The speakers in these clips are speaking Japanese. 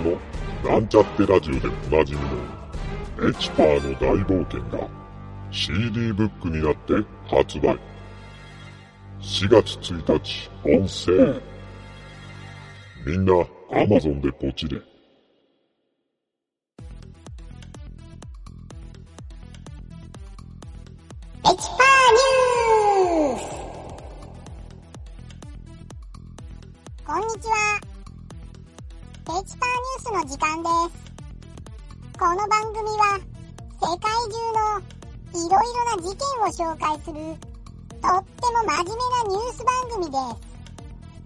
のなんちゃってラジオでおなじみのエチパーの大冒険が CD ブックになって発売。4月1日、音声。みんな、アマゾンでポチれ。エチパーニュースこんにちは。エチパーニュースの時間です。この番組は世界中のいろいろな事件を紹介するとっても真面目なニュース番組です。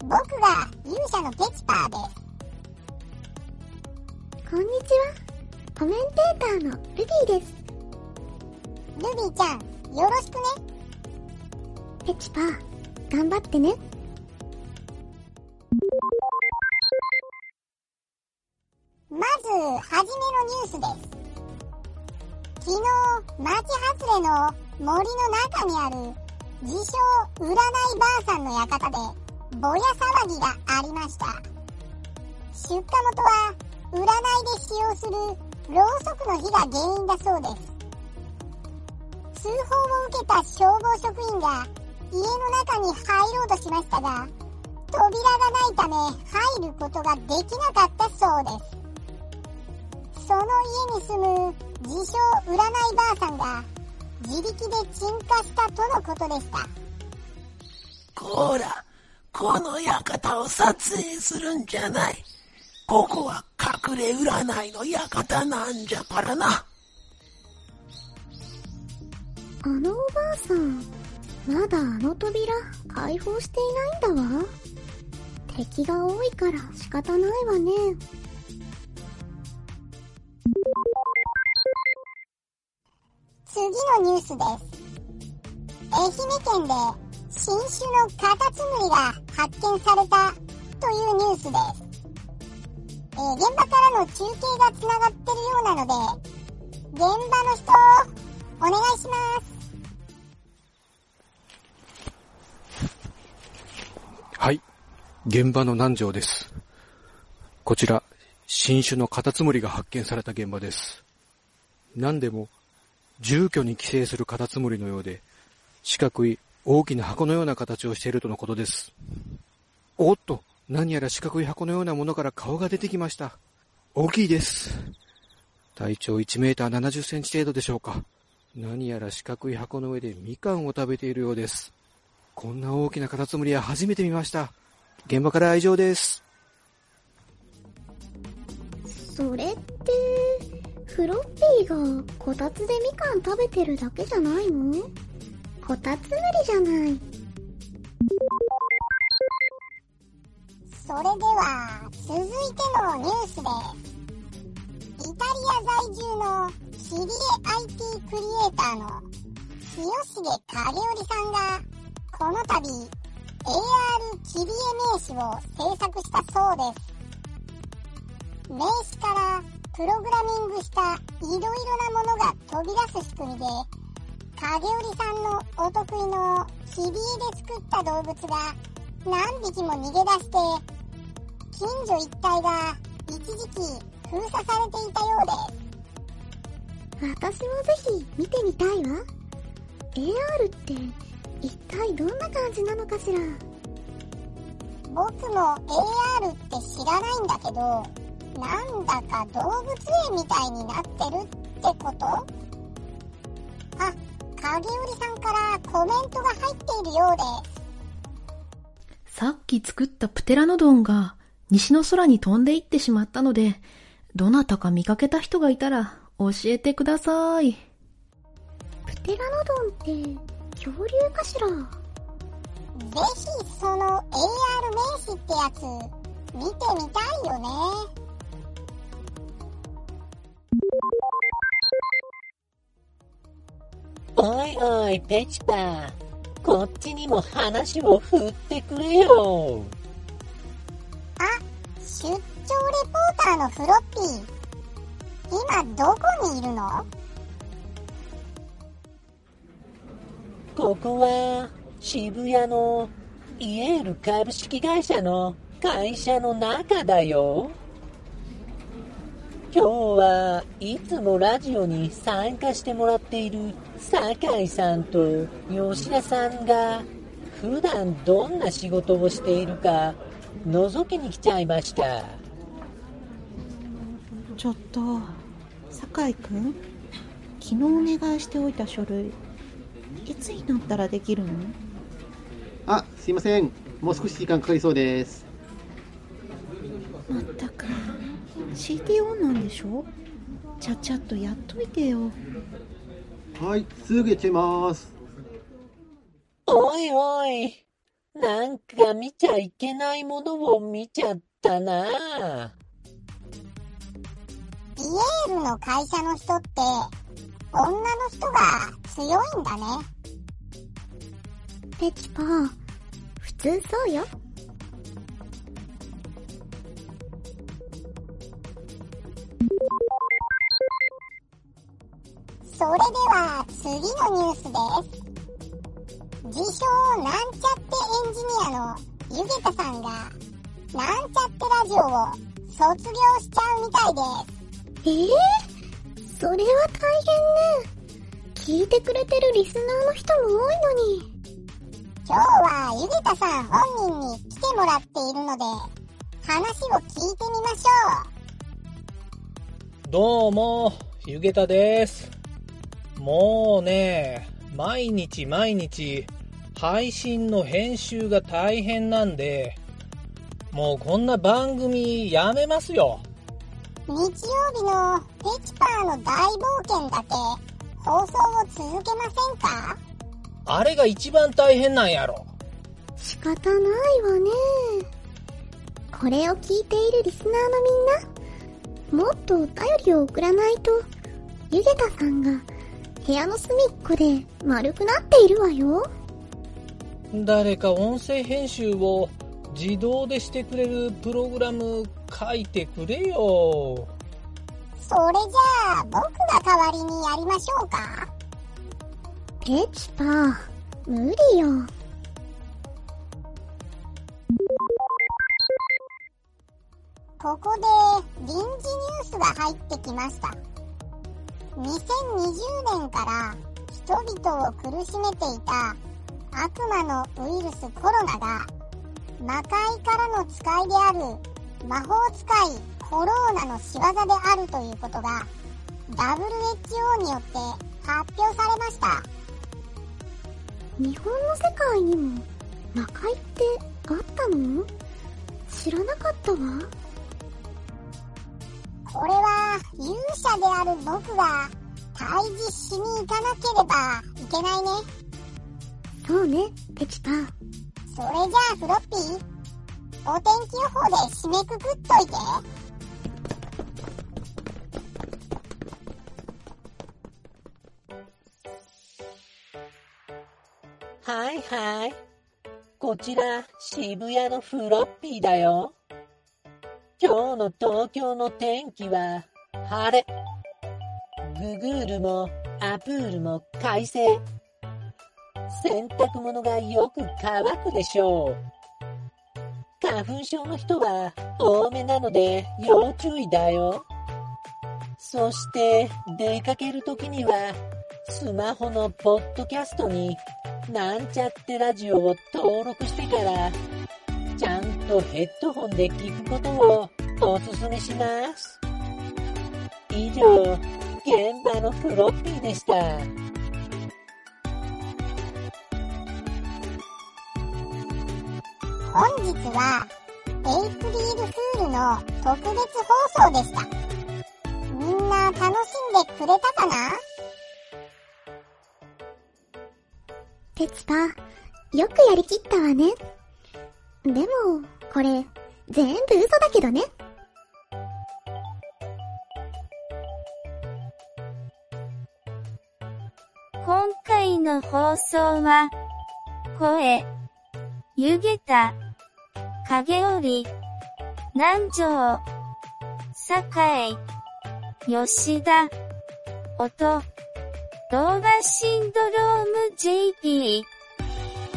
僕が勇者のペチパーです。こんにちは。コメンテーターのルビーです。ルビーちゃん、よろしくね。ペチパー、頑張ってね。ず、はじめのニュースです。昨日、町外れの森の中にある、自称占いばあさんの館で、ぼや騒ぎがありました。出火元は、占いで使用する、ろうそくの火が原因だそうです。通報を受けた消防職員が、家の中に入ろうとしましたが、扉がないため入ることができなかったそうです。その家に住む自称占いばあさんが自力で鎮火したとのことでした。こら、この館を撮影するんじゃない。ここは隠れ占いの館なんじゃからな。あのおばあさん、まだあの扉開放していないんだわ。敵が多いから仕方ないわね。のニュースです。愛媛県で新種のカタツムリが発見されたというニュースです。えー現場からの中継がつながってるようなので、現場の人、お願いします。はい。現場の南條です。こちら、新種のカタツムリが発見された現場です。何でも、住居に寄生するカタツムリのようで、四角い大きな箱のような形をしているとのことです。おっと、何やら四角い箱のようなものから顔が出てきました。大きいです。体長1メーター70センチ程度でしょうか。何やら四角い箱の上でみかんを食べているようです。こんな大きなカタツムリは初めて見ました。現場からは以上です。それって、フロッピーがこたつでみかん食べてるだけじゃないの？こたつむりじゃない。それでは、続いてのニュースです。イタリア在住の切り絵 IT クリエイターの清重影織さんが、この度、AR 切り絵名刺を制作したそうです。名刺からプログラミングしたいろいろなものが飛び出す仕組みで、影織さんのお得意の切り絵で作った動物が何匹も逃げ出して、近所一帯が一時期封鎖されていたようです。私もぜひ見てみたいわ。AR って一体どんな感じなのかしら僕も AR って知らないんだけど、なんだか動物園みたいになってるってこと？あ、影織さんからコメントが入っているようです。さっき作ったプテラノドンが西の空に飛んでいってしまったので、どなたか見かけた人がいたら教えてください。プテラノドンって恐竜かしら？ぜひその AR 名刺ってやつ見てみたいよね。おいおい、ペチパー。こっちにも話を振ってくれよ。あ、出張レポーターのフロッピー。今どこにいるの？ここは渋谷のイエール株式会社の会社の中だよ。今日はいつもラジオに参加してもらっている酒井さんと吉田さんが普段どんな仕事をしているか覗きに来ちゃいましたちょっと酒井くん昨日お願いしておいた書類いつになったらできるの？あ、すいません。もう少し時間かかりそうです。まったく CD オンなんでしょ？ちゃちゃっとやっといてよはい、すぐやっちゃいます。おいおいなんか見ちゃいけないものを見ちゃったなピエールの会社の人って女の人が強いんだねペチパー、普通そうよ。それでは次のニュースです自称なんちゃってエンジニアのゆげたさんがなんちゃってラジオを卒業しちゃうみたいですええそれは大変ね。聞いてくれてるリスナーの人も多いのに。今日はゆげたさん本人に来てもらっているので話を聞いてみましょどうも、ゆげたです。もうね、毎日毎日、配信の編集が大変なんで、もうこんな番組やめますよ。う日曜日のペチパーの大冒険だけ放送を続けませんか？あれが一番大変なんやろ。仕方ないわね。これを聞いているリスナーのみんな、もっとお便りを送らないと、ゆげたさんが部屋の隅っこで丸くなっているわよ。誰か音声編集を自動でしてくれるプログラム書いてくれよ。それじゃあ僕が代わりにやりましょうかペチパー、無理よ。ここで臨時ニュースが入ってきました2020年から人々を苦しめていた悪魔のウイルスコロナが魔界からの使いである魔法使いコローナの仕業であるということが WHO によって発表されました日本の世界にも魔界ってあったの？知らなかったわ。勇者である僕が退治しに行かなければいけないねそうね、ペチパー。それじゃあフロッピーお天気予報で締めくくっといてはいはい。こちら、渋谷のフロッピーだよ。今日の東京の天気は、晴れ。ググールもアプールも快晴。洗濯物がよく乾くでしょう。花粉症の人は多めなので要注意だよ。そして出かけるときにはスマホのポッドキャストになんちゃってラジオを登録してからちゃんとヘッドホンで聞くことをおすすめします。以上、現場のフロッピーでした。本日はエイプリルフールの特別放送でしたみんな楽しんでくれたかな？ペチパー、よくやりきったわね。でも、これ、全部嘘だけどね。今回の放送は、声、湯げた、影織、南條、酒井、吉田、音、動画シンドローム JP、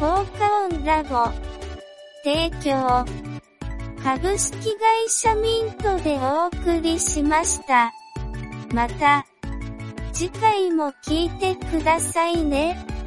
効果音ラボ、提供、株式会社ミントでお送りしました。また、次回も聞いてくださいね。